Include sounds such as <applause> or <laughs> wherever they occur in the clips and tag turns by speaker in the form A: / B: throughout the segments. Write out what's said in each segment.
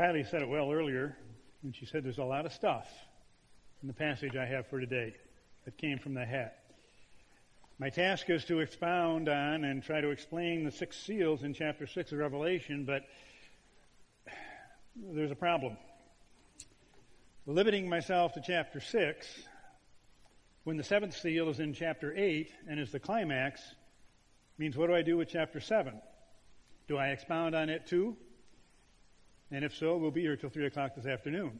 A: Kylie said it well earlier when she said there's a lot of stuff in the passage I have for today that came from the hat. My task is to expound on and try to explain the six seals in chapter 6 of Revelation, but there's a problem. Limiting myself to chapter 6, when the seventh seal is in chapter 8 and is the climax, means what do I do with chapter 7? Do I expound on it too? And if so, we'll be here till 3 o'clock this afternoon.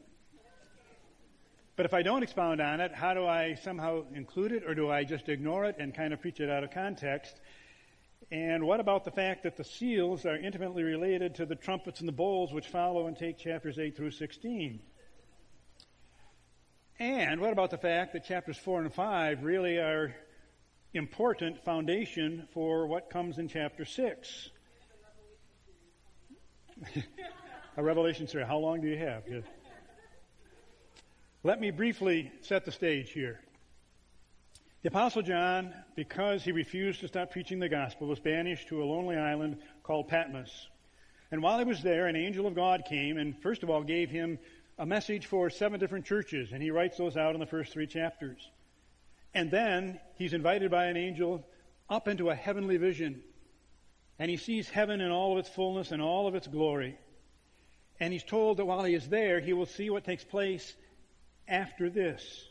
A: But if I don't expound on it, how do I somehow include it, or do I just ignore it and kind of preach it out of context? And what about the fact that the seals are intimately related to the trumpets and the bowls which follow and take chapters 8 through 16? And what about the fact that chapters 4 and 5 really are important foundation for what comes in chapter 6? <laughs> Revelation series. How long do you have? Let me briefly set the stage here. The Apostle John, because he refused to stop preaching the gospel, was banished to a lonely island called Patmos. And while he was there, an angel of God came and, first of all, gave him a message for seven different churches, and he writes those out in the first three chapters. And then he's invited by an angel up into a heavenly vision, and he sees heaven in all of its fullness and all of its glory. And he's told that while he is there, he will see what takes place after this.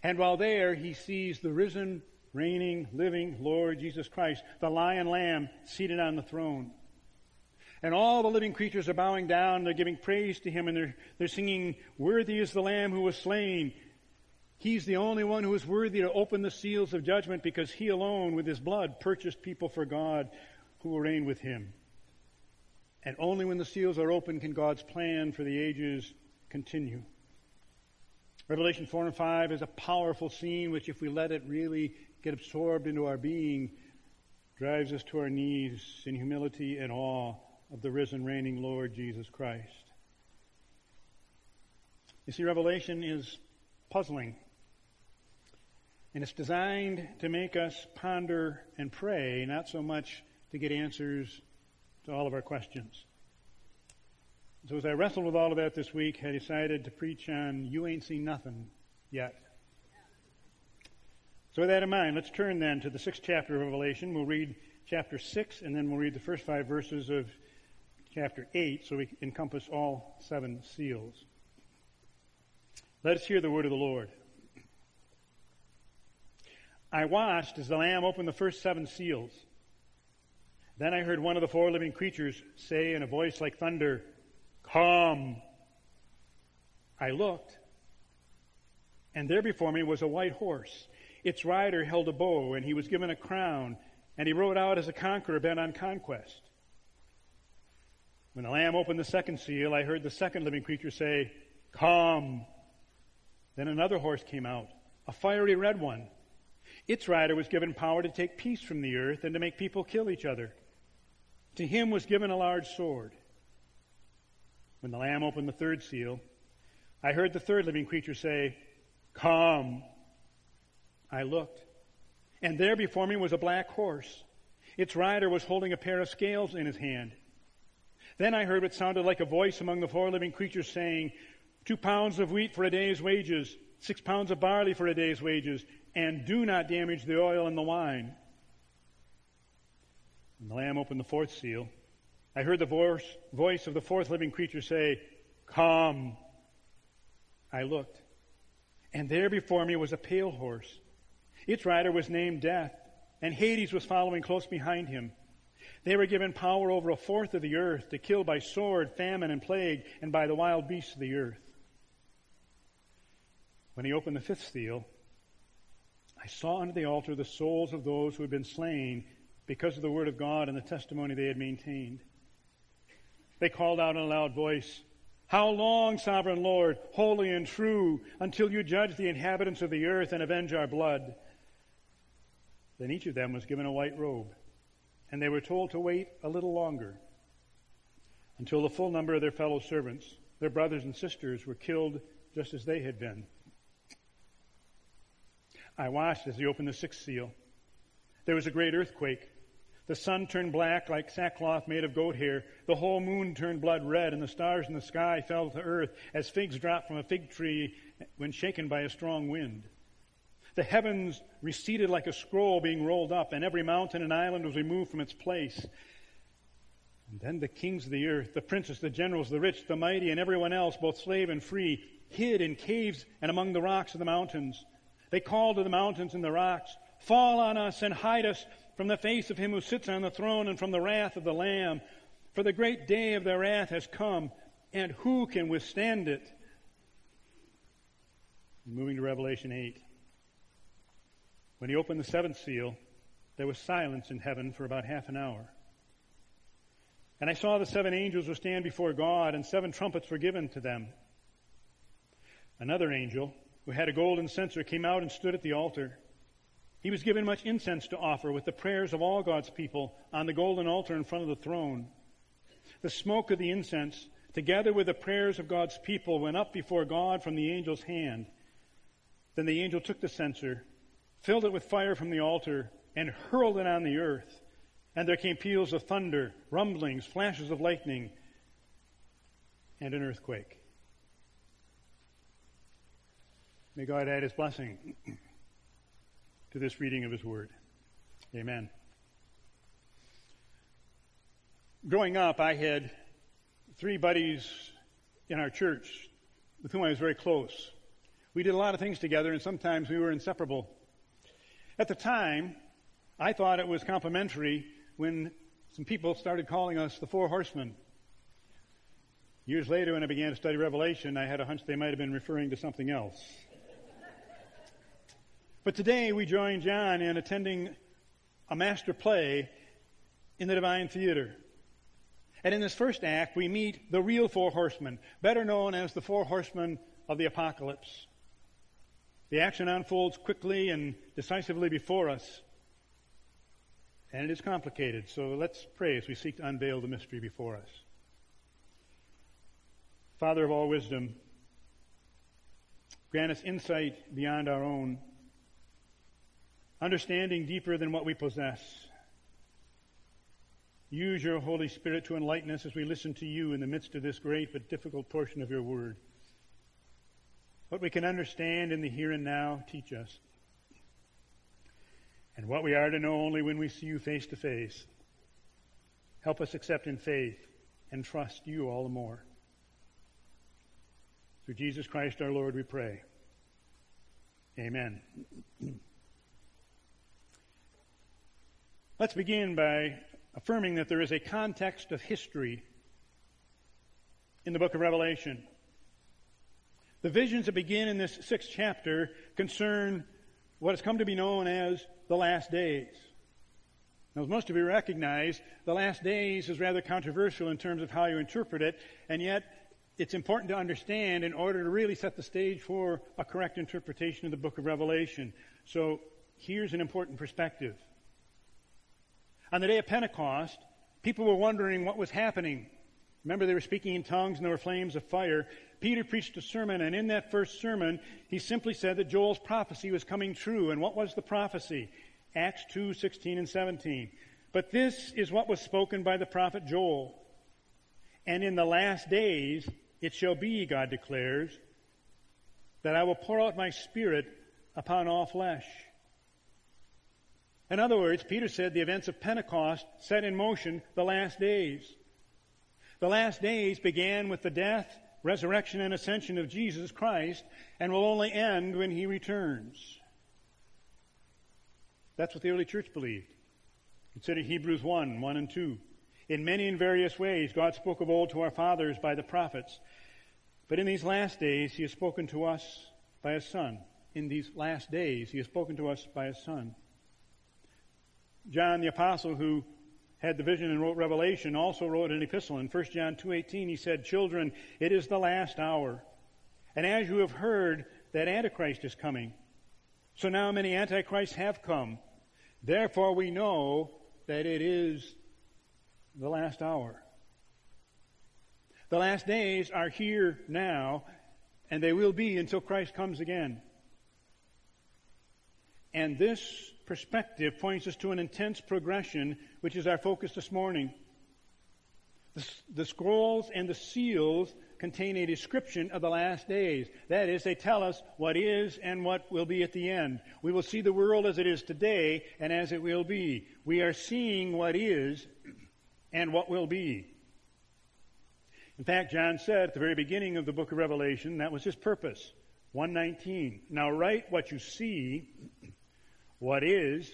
A: And while there, he sees the risen, reigning, living Lord Jesus Christ, the lion lamb seated on the throne. And all the living creatures are bowing down, they're giving praise to him, and they're, they're singing, Worthy is the Lamb who was slain. He's the only one who is worthy to open the seals of judgment because he alone, with his blood, purchased people for God who will reign with him. And only when the seals are open can God's plan for the ages continue. Revelation 4 and 5 is a powerful scene which, if we let it really get absorbed into our being, drives us to our knees in humility and awe of the risen, reigning Lord Jesus Christ. You see, Revelation is puzzling. And it's designed to make us ponder and pray, not so much to get answers to all of our questions. So as I wrestled with all of that this week, I decided to preach on You Ain't Seen Nothing Yet. So with that in mind, let's turn then to the sixth chapter of Revelation. We'll read chapter six, and then we'll read the first five verses of chapter eight, so we encompass all seven seals. Let us hear the word of the Lord. I watched as the Lamb opened the first seven seals. Then I heard one of the four living creatures say in a voice like thunder, Come. I looked, and there before me was a white horse. Its rider held a bow, and he was given a crown, and he rode out as a conqueror bent on conquest. When the Lamb opened the second seal, I heard the second living creature say, Come. Then another horse came out, a fiery red one. Its rider was given power to take peace from the earth and to make people kill each other. To him was given a large sword. When the Lamb opened the third seal, I heard the third living creature say, Come. I looked, and there before me was a black horse. Its rider was holding a pair of scales in his hand. Then I heard what sounded like a voice among the four living creatures saying, Two pounds of wheat for a day's wages, six pounds of barley for a day's wages, and do not damage the oil and the wine. When the Lamb opened the fourth seal, I heard the voice, voice of the fourth living creature say, Come. I looked, and there before me was a pale horse. Its rider was named Death, and Hades was following close behind him. They were given power over a fourth of the earth to kill by sword, famine, and plague, and by the wild beasts of the earth. When he opened the fifth seal, I saw under the altar the souls of those who had been slain because of the word of God and the testimony they had maintained. They called out in a loud voice, How long, sovereign Lord, holy and true, until you judge the inhabitants of the earth and avenge our blood? Then each of them was given a white robe, and they were told to wait a little longer until the full number of their fellow servants, their brothers and sisters, were killed just as they had been. I watched as he opened the sixth seal. There was a great earthquake The sun turned black like sackcloth made of goat hair. The whole moon turned blood red, and the stars in the sky fell to earth as figs drop from a fig tree when shaken by a strong wind. The heavens receded like a scroll being rolled up, and every mountain and island was removed from its place. And then the kings of the earth, the princes, the generals, the rich, the mighty, and everyone else, both slave and free, hid in caves and among the rocks of the mountains. They called to the mountains and the rocks, Fall on us and hide us from the face of him who sits on the throne and from the wrath of the Lamb. For the great day of their wrath has come, and who can withstand it? Moving to Revelation 8. When he opened the seventh seal, there was silence in heaven for about half an hour. And I saw the seven angels were stand before God, and seven trumpets were given to them. Another angel, who had a golden censer, came out and stood at the altar. He was given much incense to offer with the prayers of all God's people on the golden altar in front of the throne. The smoke of the incense, together with the prayers of God's people, went up before God from the angel's hand. Then the angel took the censer, filled it with fire from the altar, and hurled it on the earth. And there came peals of thunder, rumblings, flashes of lightning, and an earthquake. May God add his blessing <clears throat> to this reading of His Word. Amen. Growing up, I had three buddies in our church with whom I was very close. We did a lot of things together, and sometimes we were inseparable. At the time, I thought it was complimentary when some people started calling us the Four Horsemen. Years later, when I began to study Revelation, I had a hunch they might have been referring to something else. But today we join John in attending a master play in the Divine Theater. And in this first act, we meet the real four horsemen, better known as the four horsemen of the apocalypse. The action unfolds quickly and decisively before us. And it is complicated, so let's pray as we seek to unveil the mystery before us. Father of all wisdom, grant us insight beyond our own understanding deeper than what we possess. Use your Holy Spirit to enlighten us as we listen to you in the midst of this great but difficult portion of your word. What we can understand in the here and now, teach us. And what we are to know only when we see you face to face. Help us accept in faith and trust you all the more. Through Jesus Christ our Lord we pray. Amen. <clears throat> Let's begin by affirming that there is a context of history in the book of Revelation. The visions that begin in this sixth chapter concern what has come to be known as the last days. Now, as most of you recognize, the last days is rather controversial in terms of how you interpret it, and yet it's important to understand in order to really set the stage for a correct interpretation of the book of Revelation. So, here's an important perspective. On the day of Pentecost, people were wondering what was happening. Remember, they were speaking in tongues and there were flames of fire. Peter preached a sermon, and in that first sermon, he simply said that Joel's prophecy was coming true. And what was the prophecy? Acts 2 16 and 17. But this is what was spoken by the prophet Joel. And in the last days it shall be, God declares, that I will pour out my spirit upon all flesh. In other words, Peter said the events of Pentecost set in motion the last days. The last days began with the death, resurrection, and ascension of Jesus Christ and will only end when he returns. That's what the early church believed. Consider Hebrews 1 1 and 2. In many and various ways, God spoke of old to our fathers by the prophets. But in these last days, He has spoken to us by a Son. In these last days, He has spoken to us by a Son. John the apostle who had the vision and wrote Revelation also wrote an epistle in 1 John 2:18 he said children it is the last hour. And as you have heard that antichrist is coming so now many antichrists have come. Therefore we know that it is the last hour. The last days are here now and they will be until Christ comes again. And this perspective points us to an intense progression, which is our focus this morning. The, the, scrolls and the seals contain a description of the last days. That is, they tell us what is and what will be at the end. We will see the world as it is today and as it will be. We are seeing what is and what will be. In fact, John said at the very beginning of the book of Revelation, that was his purpose. 119. Now write what you see, what is,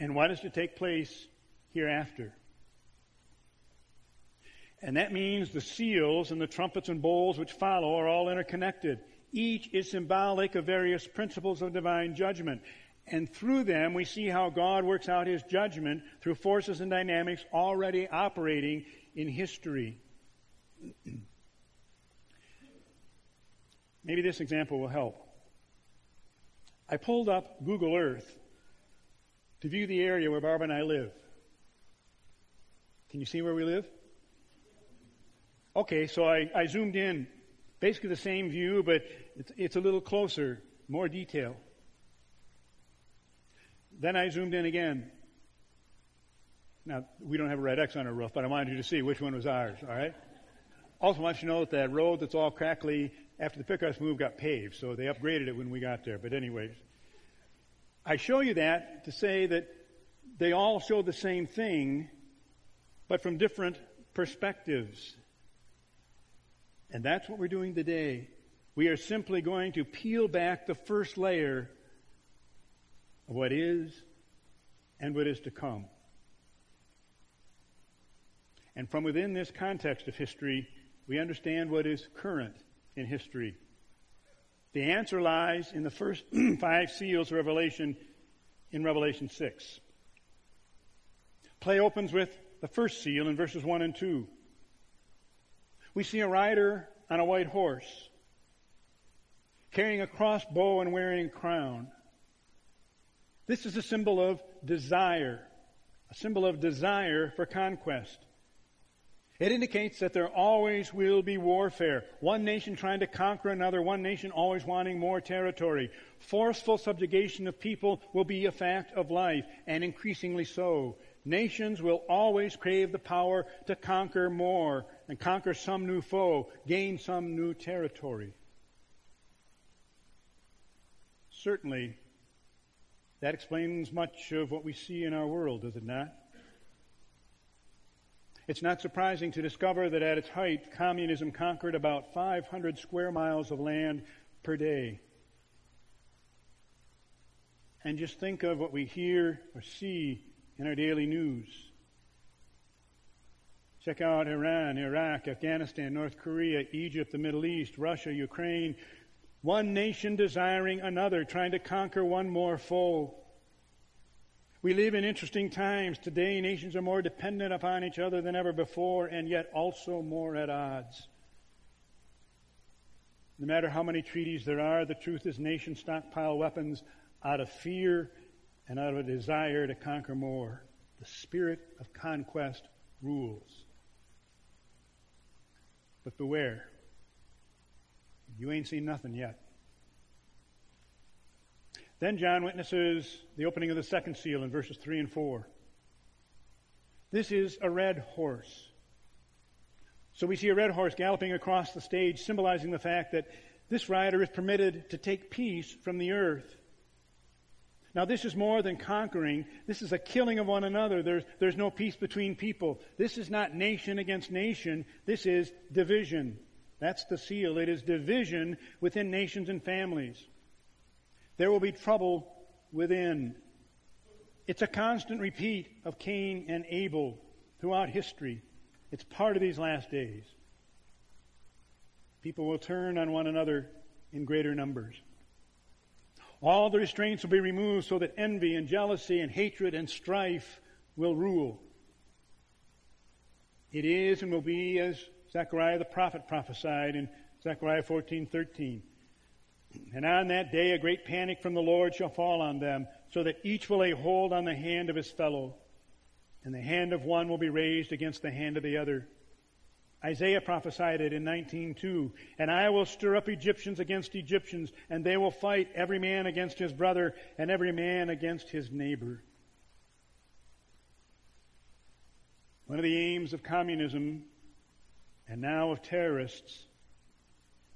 A: and what is to take place hereafter. And that means the seals and the trumpets and bowls which follow are all interconnected. Each is symbolic of various principles of divine judgment. And through them, we see how God works out his judgment through forces and dynamics already operating in history. <clears throat> Maybe this example will help. I pulled up Google Earth to view the area where Barbara and I live. Can you see where we live? Okay, so I, I zoomed in. Basically the same view, but it's, it's a little closer, more detail. Then I zoomed in again. Now, we don't have a red X on our roof, but I wanted you to see which one was ours, all right? Also, I want you to know that that road that's all crackly after the pickups move got paved, so they upgraded it when we got there. But anyways, I show you that to say that they all show the same thing, but from different perspectives. And that's what we're doing today. We are simply going to peel back the first layer of what is and what is to come. And from within this context of history, we understand what is current in history. The answer lies in the first <clears throat> five seals of Revelation in Revelation 6. Play opens with the first seal in verses 1 and 2. We see a rider on a white horse, carrying a crossbow and wearing a crown. This is a symbol of desire, a symbol of desire for conquest. It indicates that there always will be warfare. One nation trying to conquer another, one nation always wanting more territory. Forceful subjugation of people will be a fact of life, and increasingly so. Nations will always crave the power to conquer more and conquer some new foe, gain some new territory. Certainly, that explains much of what we see in our world, does it not? It's not surprising to discover that at its height, communism conquered about 500 square miles of land per day. And just think of what we hear or see in our daily news. Check out Iran, Iraq, Afghanistan, North Korea, Egypt, the Middle East, Russia, Ukraine. One nation desiring another, trying to conquer one more foe. We live in interesting times. Today, nations are more dependent upon each other than ever before, and yet also more at odds. No matter how many treaties there are, the truth is nations stockpile weapons out of fear and out of a desire to conquer more. The spirit of conquest rules. But beware, you ain't seen nothing yet. Then John witnesses the opening of the second seal in verses 3 and 4. This is a red horse. So we see a red horse galloping across the stage, symbolizing the fact that this rider is permitted to take peace from the earth. Now, this is more than conquering. This is a killing of one another. There's, there's no peace between people. This is not nation against nation. This is division. That's the seal. It is division within nations and families. There will be trouble within. It's a constant repeat of Cain and Abel throughout history. It's part of these last days. People will turn on one another in greater numbers. All the restraints will be removed so that envy and jealousy and hatred and strife will rule. It is and will be as Zechariah the prophet prophesied in Zechariah 14:13. And on that day a great panic from the Lord shall fall on them, so that each will lay hold on the hand of his fellow, and the hand of one will be raised against the hand of the other. Isaiah prophesied it in 19:2, and I will stir up Egyptians against Egyptians, and they will fight every man against his brother and every man against his neighbor. One of the aims of communism and now of terrorists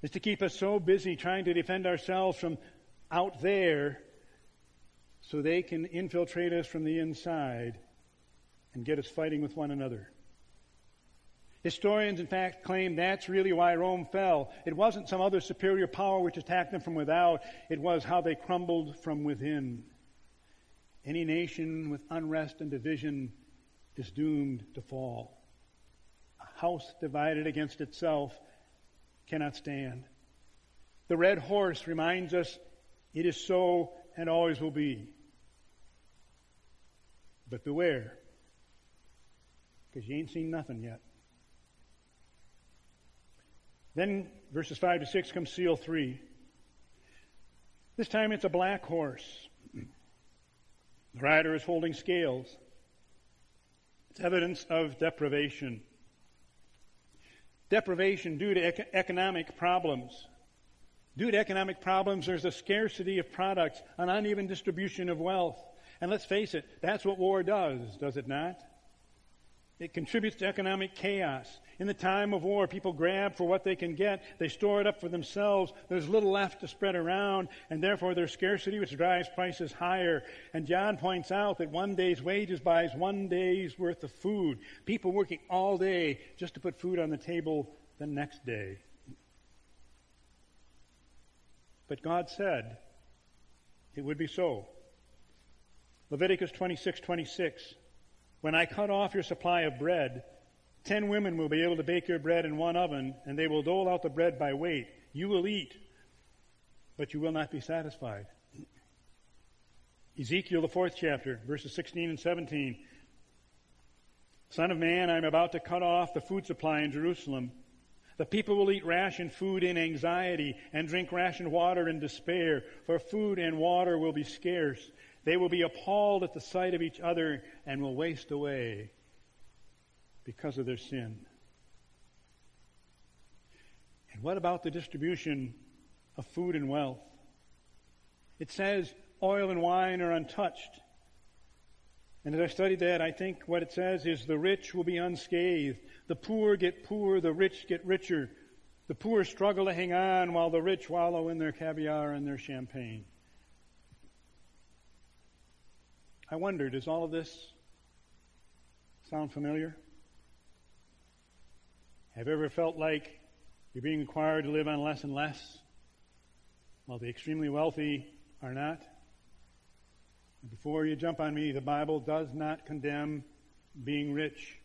A: is to keep us so busy trying to defend ourselves from out there so they can infiltrate us from the inside and get us fighting with one another. Historians, in fact, claim that's really why Rome fell. It wasn't some other superior power which attacked them from without, it was how they crumbled from within. Any nation with unrest and division is doomed to fall. A house divided against itself cannot stand. The red horse reminds us it is so and always will be. But beware, because you ain't seen nothing yet. Then verses 5 to 6 comes seal 3. This time it's a black horse. The rider is holding scales. It's evidence of deprivation. Deprivation due to economic problems. Due to economic problems, there's a scarcity of products, an uneven distribution of wealth. And let's face it, that's what war does, does it not? It contributes to economic chaos. In the time of war, people grab for what they can get. They store it up for themselves. There's little left to spread around, and therefore there's scarcity, which drives prices higher. And John points out that one day's wages buys one day's worth of food. People working all day just to put food on the table the next day. But God said it would be so. Leviticus 26, 26. When I cut off your supply of bread, ten women will be able to bake your bread in one oven, and they will dole out the bread by weight. You will eat, but you will not be satisfied. Ezekiel, the fourth chapter, verses 16 and 17. Son of man, I am about to cut off the food supply in Jerusalem. The people will eat ration food in anxiety and drink rationed water in despair, for food and water will be scarce. They will be appalled at the sight of each other and will waste away because of their sin. And what about the distribution of food and wealth? It says oil and wine are untouched. And as I studied that, I think what it says is the rich will be unscathed. The poor get poor, the rich get richer. The poor struggle to hang on while the rich wallow in their caviar and their champagne. I wonder, does all of this sound familiar? Have you ever felt like you're being required to live on less and less while the extremely wealthy are not? Before you jump on me, the Bible does not condemn being rich.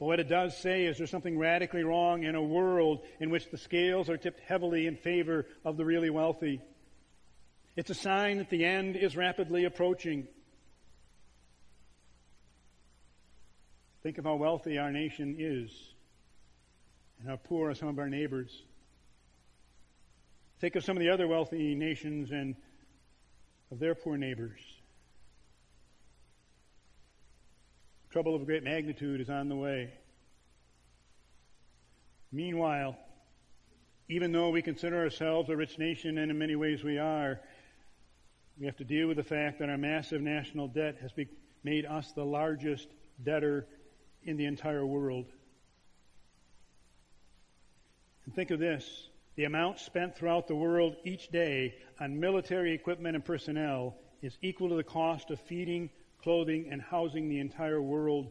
A: But what it does say is there's something radically wrong in a world in which the scales are tipped heavily in favor of the really wealthy. It's a sign that the end is rapidly approaching. Think of how wealthy our nation is and how poor are some of our neighbors. Think of some of the other wealthy nations and of their poor neighbors. Trouble of great magnitude is on the way. Meanwhile, even though we consider ourselves a rich nation, and in many ways we are, we have to deal with the fact that our massive national debt has made us the largest debtor in the entire world. And think of this the amount spent throughout the world each day on military equipment and personnel is equal to the cost of feeding, clothing, and housing the entire world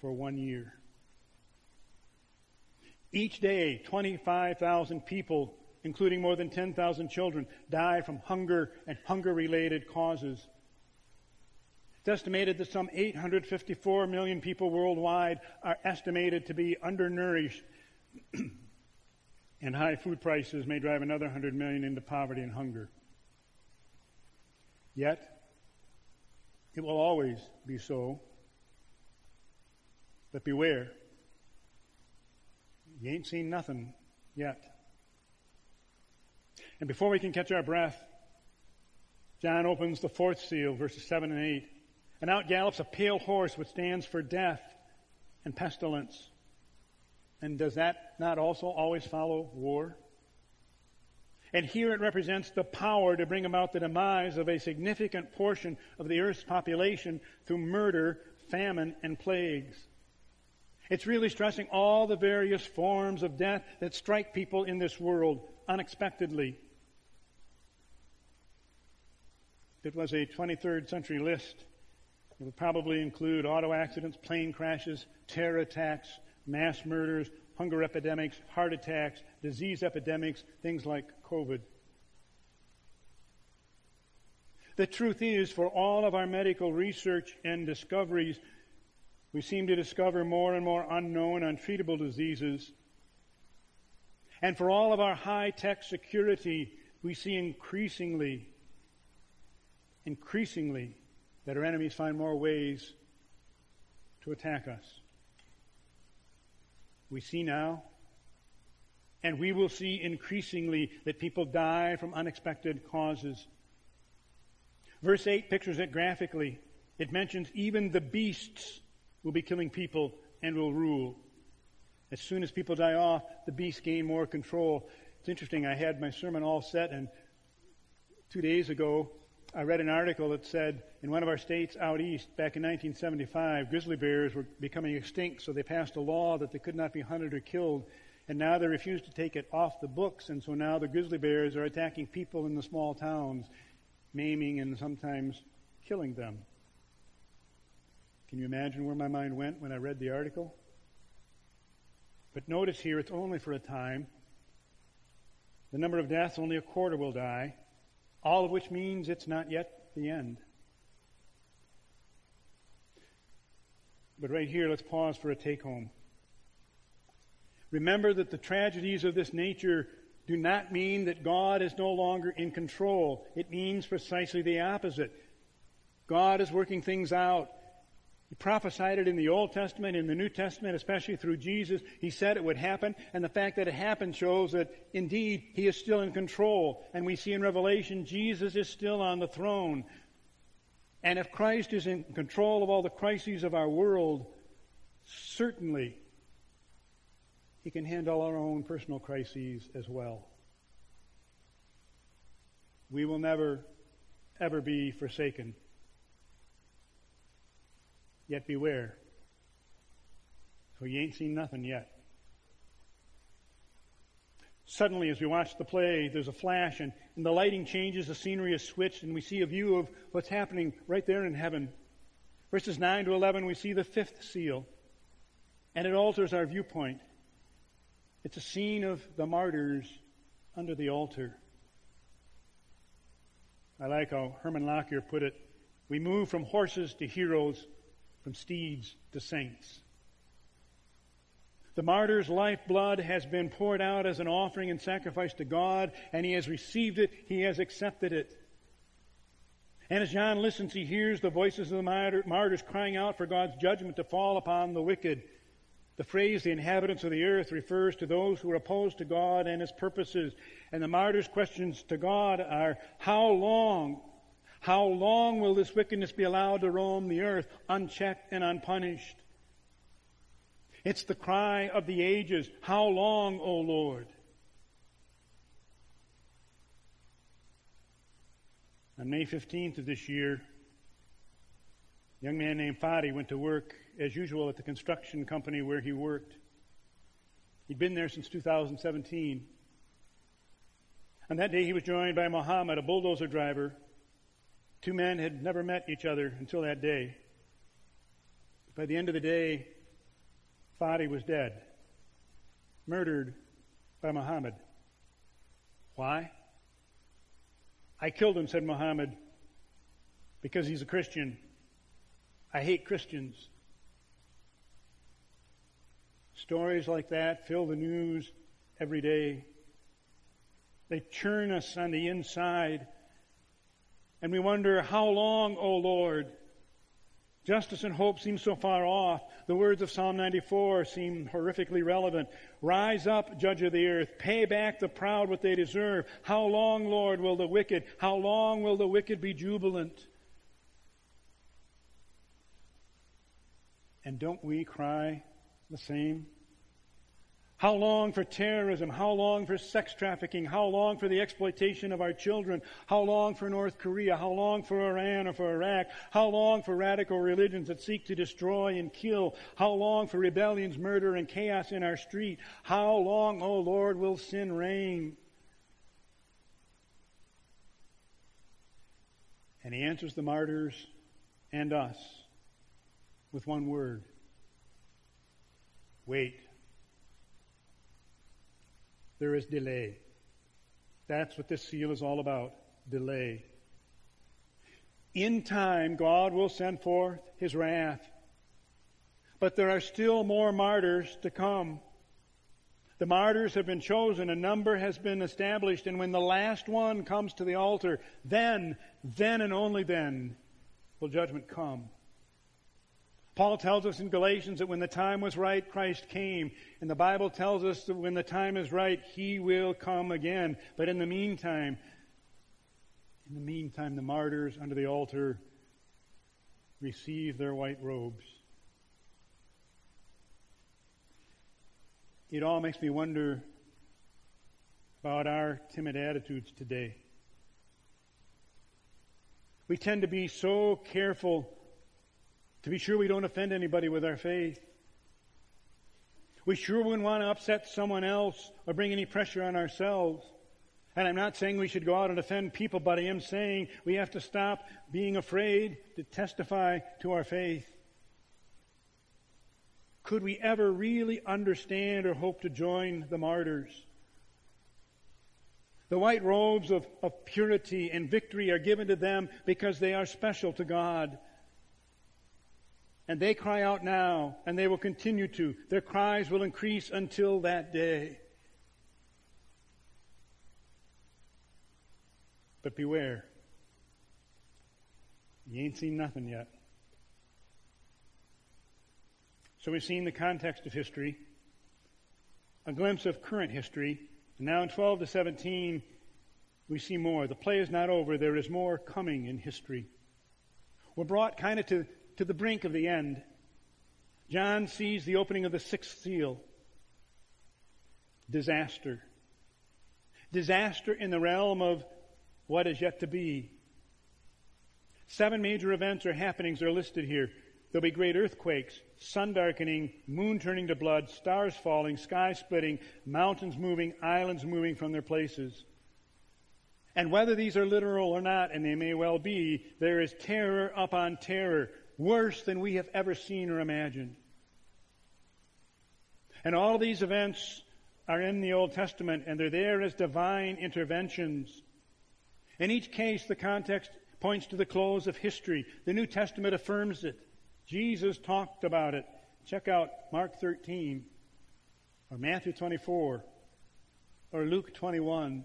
A: for one year. Each day, 25,000 people including more than 10,000 children, die from hunger and hunger related causes. It's estimated that some 854 million people worldwide are estimated to be undernourished, <clears throat> and high food prices may drive another 100 million into poverty and hunger. Yet, it will always be so. But beware. You ain't seen nothing yet. And before we can catch our breath, John opens the fourth seal, verses 7 and 8. And out gallops a pale horse which stands for death and pestilence. And does that not also always follow war? And here it represents the power to bring about the demise of a significant portion of the earth's population through murder, famine, and plagues. It's really stressing all the various forms of death that strike people in this world unexpectedly. It was a 23rd century list. It would probably include auto accidents, plane crashes, terror attacks, mass murders, hunger epidemics, heart attacks, disease epidemics, things like COVID. The truth is, for all of our medical research and discoveries, we seem to discover more and more unknown, untreatable diseases. And for all of our high tech security, we see increasingly, increasingly, that our enemies find more ways to attack us. We see now, and we will see increasingly, that people die from unexpected causes. Verse 8 pictures it graphically. It mentions even the beasts will be killing people and will rule. As soon as people die off, the beasts gain more control. It's interesting, I had my sermon all set, and two days ago, I read an article that said in one of our states out east, back in 1975, grizzly bears were becoming extinct, so they passed a law that they could not be hunted or killed. And now they refuse to take it off the books, and so now the grizzly bears are attacking people in the small towns, maiming and sometimes killing them. Can you imagine where my mind went when I read the article? But notice here, it's only for a time. The number of deaths, only a quarter will die, all of which means it's not yet the end. But right here, let's pause for a take home. Remember that the tragedies of this nature do not mean that God is no longer in control. It means precisely the opposite. God is working things out. He prophesied it in the Old Testament, in the New Testament, especially through Jesus. He said it would happen, and the fact that it happened shows that indeed He is still in control. And we see in Revelation, Jesus is still on the throne. And if Christ is in control of all the crises of our world, certainly He can handle our own personal crises as well. We will never, ever be forsaken. Yet beware, for you ain't seen nothing yet. Suddenly, as we watch the play, there's a flash, and, and the lighting changes, the scenery is switched, and we see a view of what's happening right there in heaven. Verses 9 to 11, we see the fifth seal, and it alters our viewpoint. It's a scene of the martyrs under the altar. I like how Herbert Lockyer put it. We move from horses to heroes from steeds to saints. The martyr's lifeblood has been poured out as an offering and sacrifice to God, and he has received it, he has accepted it. And as John listens, he hears the voices of the martyrs crying out for God's judgment to fall upon the wicked. The phrase, the inhabitants of the earth, refers to those who are opposed to God and his purposes. And the martyrs' questions to God are, How long, how long will this wickedness be allowed to roam the earth unchecked and unpunished? It's the cry of the ages. How long, O Lord? On May 15th of this year, a young man named Fadi went to work as usual at the construction company where he worked. He'd been there since 2017. On that day, he was joined by Mohammed, a bulldozer driver Two men had never met each other until that day. By the end of the day, Fadi was dead, murdered by Muhammad. Why? I killed him, said Muhammad, because he's a Christian. I hate Christians. Stories like that fill the news every day. They churn us on the inside and we wonder, how long, O Lord? Justice and hope seem so far off. The words of Psalm 94 seem horrifically relevant. Rise up, judge of the earth. Pay back the proud what they deserve. How long, Lord, will the wicked, how long will the wicked be jubilant? And don't we cry the same? How long for terrorism? How long for sex trafficking? How long for the exploitation of our children? How long for North Korea? How long for Iran or for Iraq? How long for radical religions that seek to destroy and kill? How long for rebellions, murder, and chaos in our street? How long, O oh Lord, will sin reign? And he answers the martyrs and us with one word wait there is delay. That's what this seal is all about delay. In time, God will send forth his wrath. But there are still more martyrs to come. The martyrs have been chosen, a number has been established, and when the last one comes to the altar, then, then and only then will judgment come. Paul tells us in Galatians that when the time was right, Christ came. And the Bible tells us that when the time is right, He will come again. But in the meantime, in the meantime, the martyrs under the altar receive their white robes. It all makes me wonder about our timid attitudes today. We tend to be so careful to be sure we don't offend anybody with our faith. We sure wouldn't want to upset someone else or bring any pressure on ourselves. And I'm not saying we should go out and offend people, but I am saying we have to stop being afraid to testify to our faith. Could we ever really understand or hope to join the martyrs? The white robes of, of purity and victory are given to them because they are special to God. And they cry out now, and they will continue to. Their cries will increase until that day. But beware. You ain't seen nothing yet. So we've seen the context of history, a glimpse of current history, and now in 12 to 17, we see more. The play is not over. There is more coming in history. We're brought kind of to to the brink of the end. John sees the opening of the sixth seal. Disaster. Disaster in the realm of what is yet to be. Seven major events or happenings are listed here. There'll be great earthquakes, sun darkening, moon turning to blood, stars falling, sky splitting, mountains moving, islands moving from their places. And whether these are literal or not, and they may well be, there is terror upon terror, worse than we have ever seen or imagined. And all these events are in the Old Testament and they're there as divine interventions. In each case, the context points to the close of history. The New Testament affirms it. Jesus talked about it. Check out Mark 13 or Matthew 24 or Luke 21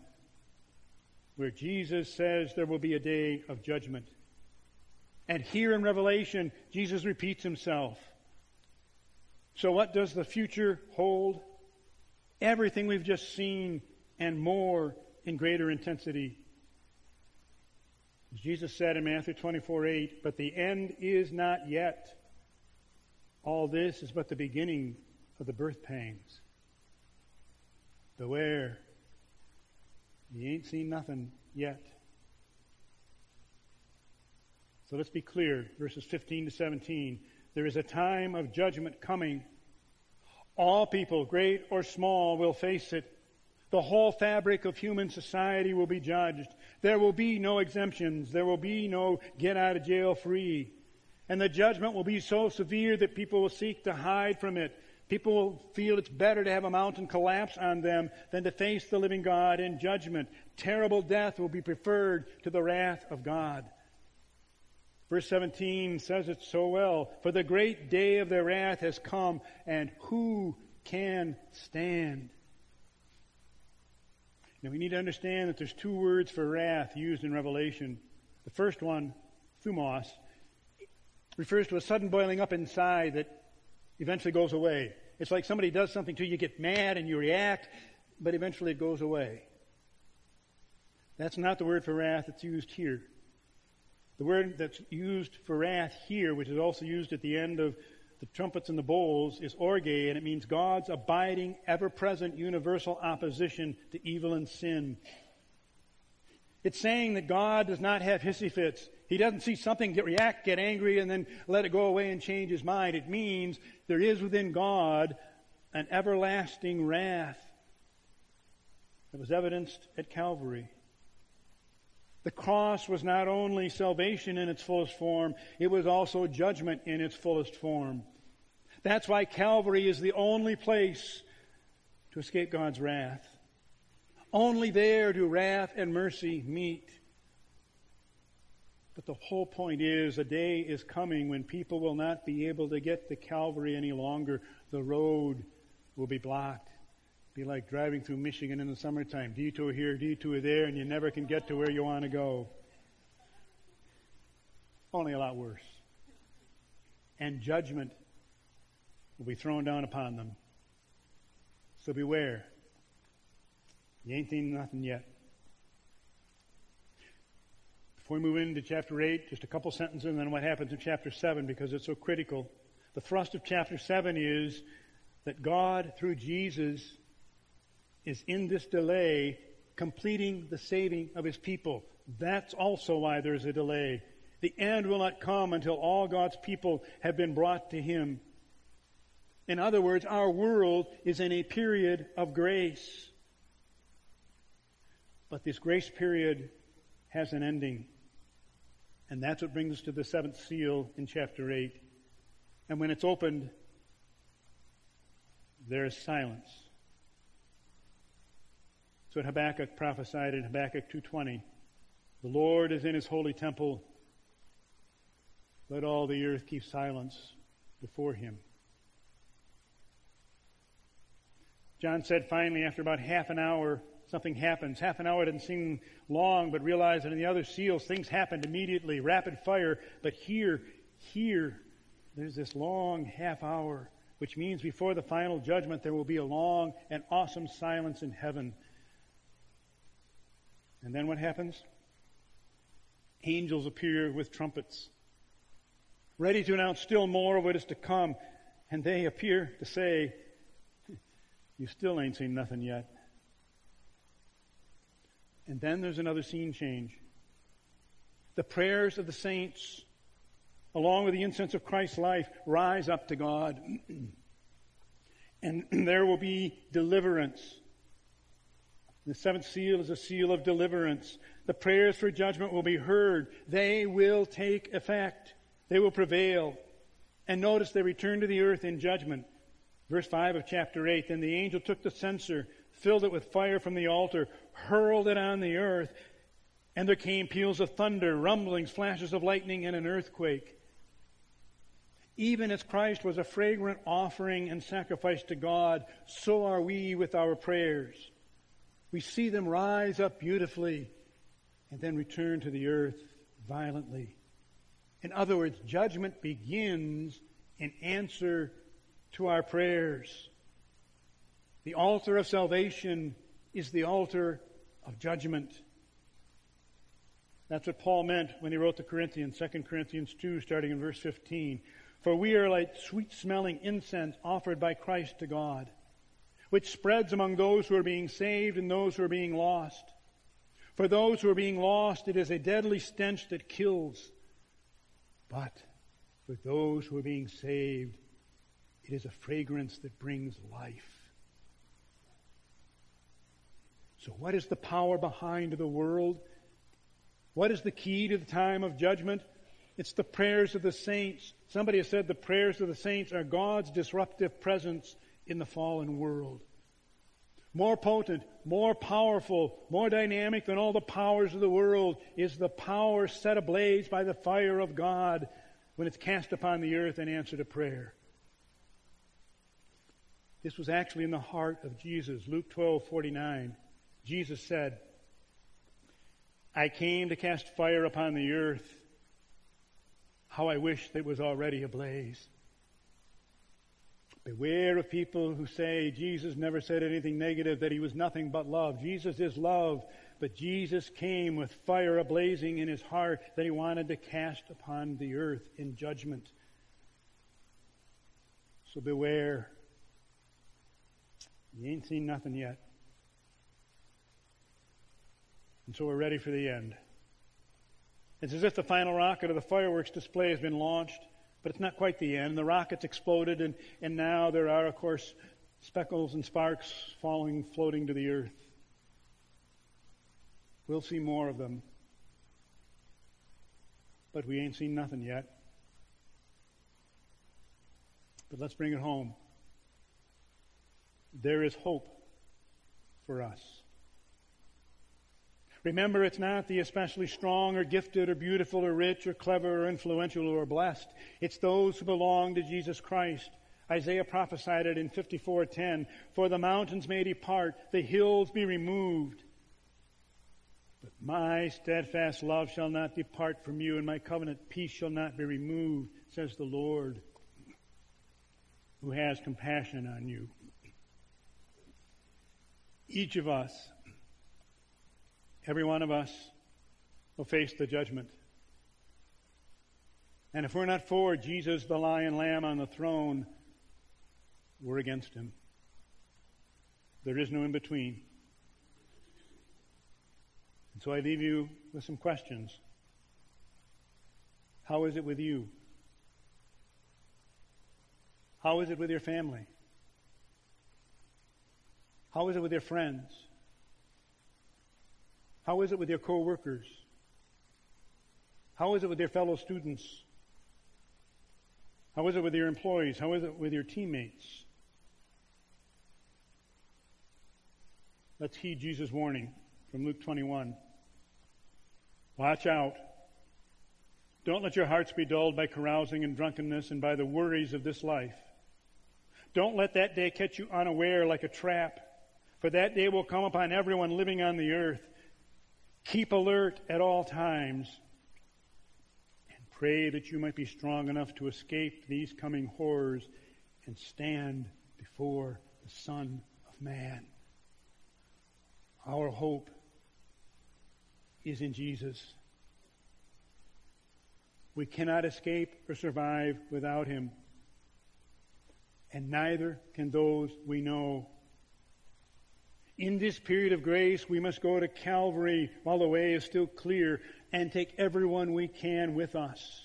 A: where Jesus says there will be a day of judgment. And here in Revelation, Jesus repeats himself. So, what does the future hold? Everything we've just seen and more in greater intensity. Jesus said in Matthew 24 8, but the end is not yet. All this is but the beginning of the birth pangs. Beware. You ain't seen nothing yet. So let's be clear, verses 15 to 17. There is a time of judgment coming. All people, great or small, will face it. The whole fabric of human society will be judged. There will be no exemptions. There will be no get out of jail free. And the judgment will be so severe that people will seek to hide from it. People will feel it's better to have a mountain collapse on them than to face the living God in judgment. Terrible death will be preferred to the wrath of God. Verse 17 says it so well. For the great day of their wrath has come, and who can stand? Now we need to understand that there's two words for wrath used in Revelation. The first one, thumos, refers to a sudden boiling up inside that eventually goes away. It's like somebody does something to you, you get mad and you react, but eventually it goes away. That's not the word for wrath that's used here. The word that's used for wrath here, which is also used at the end of the trumpets and the bowls, is orge, and it means God's abiding, ever present, universal opposition to evil and sin. It's saying that God does not have hissy fits. He doesn't see something, get react, get angry, and then let it go away and change his mind. It means there is within God an everlasting wrath that was evidenced at Calvary. The cross was not only salvation in its fullest form, it was also judgment in its fullest form. That's why Calvary is the only place to escape God's wrath. Only there do wrath and mercy meet. But the whole point is a day is coming when people will not be able to get to Calvary any longer. The road will be blocked. Be like driving through Michigan in the summertime. Detour here, detour there, and you never can get to where you want to go. Only a lot worse. And judgment will be thrown down upon them. So beware. You ain't seen nothing yet. Before we move into chapter 8, just a couple sentences and then what happens in chapter 7 because it's so critical. The thrust of chapter 7 is that God, through Jesus, is in this delay completing the saving of his people. That's also why there's a delay. The end will not come until all God's people have been brought to him. In other words, our world is in a period of grace. But this grace period has an ending. And that's what brings us to the seventh seal in chapter 8. And when it's opened, there is silence. So Habakkuk prophesied in Habakkuk 2.20, The Lord is in his holy temple. Let all the earth keep silence before him. John said finally, after about half an hour, something happens. Half an hour didn't seem long, but realize that in the other seals, things happened immediately, rapid fire. But here, here, there's this long half hour, which means before the final judgment, there will be a long and awesome silence in heaven. And then what happens? Angels appear with trumpets, ready to announce still more of what is to come. And they appear to say, <laughs> You still ain't seen nothing yet. And then there's another scene change. The prayers of the saints, along with the incense of Christ's life, rise up to God. <clears throat> and <clears throat> there will be deliverance. The seventh seal is a seal of deliverance. The prayers for judgment will be heard. They will take effect. They will prevail. And notice they return to the earth in judgment. Verse 5 of chapter 8 Then the angel took the censer, filled it with fire from the altar, hurled it on the earth, and there came peals of thunder, rumblings, flashes of lightning, and an earthquake. Even as Christ was a fragrant offering and sacrifice to God, so are we with our prayers. We see them rise up beautifully and then return to the earth violently. In other words, judgment begins in answer to our prayers. The altar of salvation is the altar of judgment. That's what Paul meant when he wrote to Corinthians, 2 Corinthians 2, starting in verse 15. For we are like sweet smelling incense offered by Christ to God, which spreads among those who are being saved and those who are being lost. For those who are being lost, it is a deadly stench that kills. But for those who are being saved, it is a fragrance that brings life. So, what is the power behind the world? What is the key to the time of judgment? It's the prayers of the saints. Somebody has said the prayers of the saints are God's disruptive presence in the fallen world. More potent, more powerful, more dynamic than all the powers of the world is the power set ablaze by the fire of God when it's cast upon the earth in answer to prayer. This was actually in the heart of Jesus. Luke 12, 49. Jesus said, I came to cast fire upon the earth. How I wish it was already ablaze. Beware of people who say Jesus never said anything negative, that he was nothing but love. Jesus is love, but Jesus came with fire ablazing in his heart that he wanted to cast upon the earth in judgment. So beware. You ain't seen nothing yet. And so we're ready for the end. It's as if the final rocket of the fireworks display has been launched, but it's not quite the end. The rocket's exploded, and, and now there are, of course, speckles and sparks falling, floating to the earth. We'll see more of them. But we ain't seen nothing yet. But let's bring it home. There is hope for us. Remember, it's not the especially strong or gifted or beautiful or rich or clever or influential or blessed. It's those who belong to Jesus Christ. Isaiah prophesied it in 54:10, "For the mountains may depart, the hills be removed, but my steadfast love shall not depart from you, and my covenant peace shall not be removed," says the Lord, who has compassion on you. Each of us Every one of us will face the judgment. And if we're not for Jesus, the lion lamb on the throne, we're against him. There is no in between. And so I leave you with some questions. How is it with you? How is it with your family? How is it with your friends? How is it with your co-workers? How is it with your fellow students? How is it with your employees? How is it with your teammates? Let's heed Jesus' warning from Luke 21. Watch out. Don't let your hearts be dulled by carousing and drunkenness and by the worries of this life. Don't let that day catch you unaware like a trap, for that day will come upon everyone living on the earth. Keep alert at all times and pray that you might be strong enough to escape these coming horrors and stand before the Son of Man. Our hope is in Jesus. We cannot escape or survive without him. And neither can those we know in this period of grace, we must go to Calvary while the way is still clear and take everyone we can with us.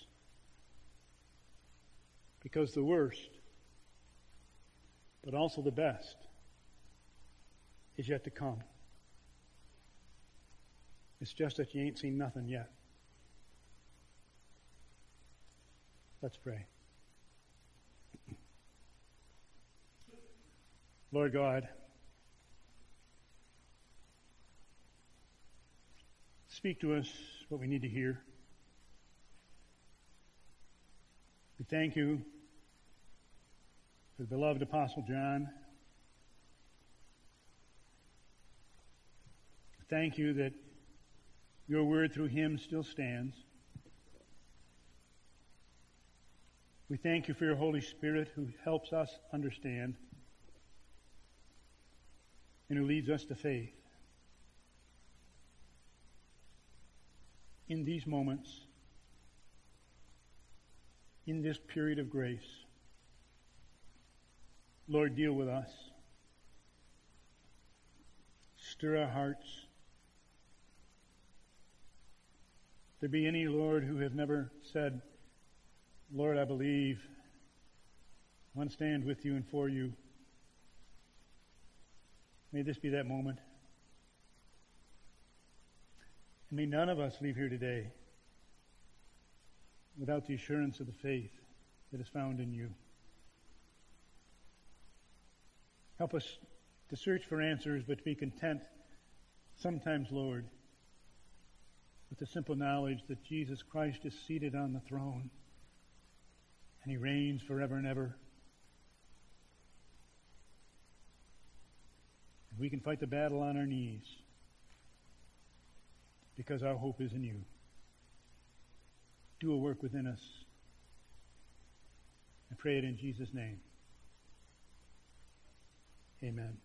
A: Because the worst, but also the best, is yet to come. It's just that you ain't seen nothing yet. Let's pray. Lord God, Speak to us what we need to hear. We thank you for the beloved Apostle John. Thank you that your word through him still stands. We thank you for your Holy Spirit who helps us understand and who leads us to faith. In these moments, in this period of grace. Lord, deal with us. Stir our hearts. There be any, Lord, who have never said, Lord, I believe. To stand with you and for you. May this be that moment. And may none of us leave here today without the assurance of the faith that is found in you. Help us to search for answers, but to be content sometimes, Lord, with the simple knowledge that Jesus Christ is seated on the throne and he reigns forever and ever. And we can fight the battle on our knees because our hope is in you. Do a work within us. I pray it in Jesus' name. Amen.